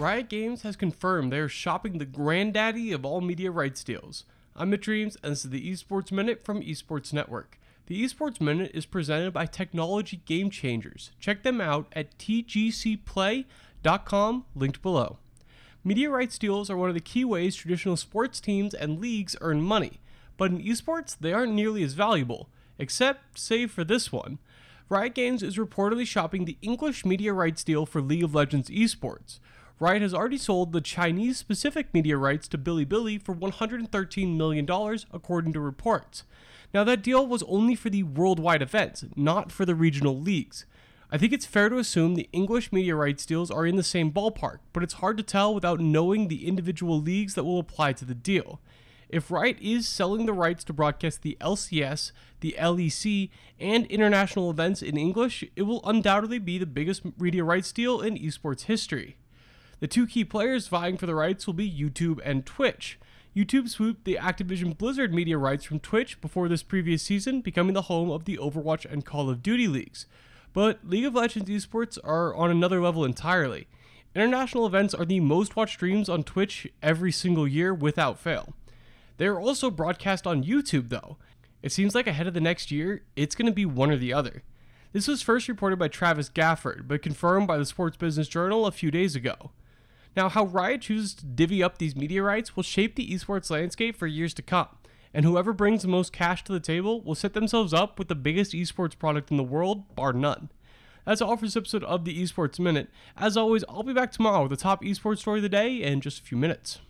Riot Games has confirmed they are shopping the granddaddy of all media rights deals. I'm Mitch Reames, and this is the Esports Minute from Esports Network. The Esports Minute is presented by Technology Game Changers. Check them out at tgcplay.com, linked below. Media rights deals are one of the key ways traditional sports teams and leagues earn money, but in esports, they aren't nearly as valuable, except, save for this one. Riot Games is reportedly shopping the English media rights deal for League of Legends esports. Riot has already sold the Chinese specific media rights to Bilibili for $113 million, according to reports. Now, that deal was only for the worldwide events, not for the regional leagues. I think it's fair to assume the English media rights deals are in the same ballpark, but it's hard to tell without knowing the individual leagues that will apply to the deal. If Riot is selling the rights to broadcast the LCS, the LEC, and international events in English, it will undoubtedly be the biggest media rights deal in esports history. The two key players vying for the rights will be YouTube and Twitch. YouTube swooped the Activision Blizzard media rights from Twitch before this previous season, becoming the home of the Overwatch and Call of Duty leagues. But League of Legends esports are on another level entirely. International events are the most watched streams on Twitch every single year without fail. They are also broadcast on YouTube though. It seems like ahead of the next year, it's going to be one or the other. This was first reported by Travis Gafford, but confirmed by the Sports Business Journal a few days ago. Now, how Riot chooses to divvy up these rights will shape the esports landscape for years to come, and whoever brings the most cash to the table will set themselves up with the biggest esports product in the world, bar none. That's all for this episode of the Esports Minute. As always, I'll be back tomorrow with the top esports story of the day in just a few minutes.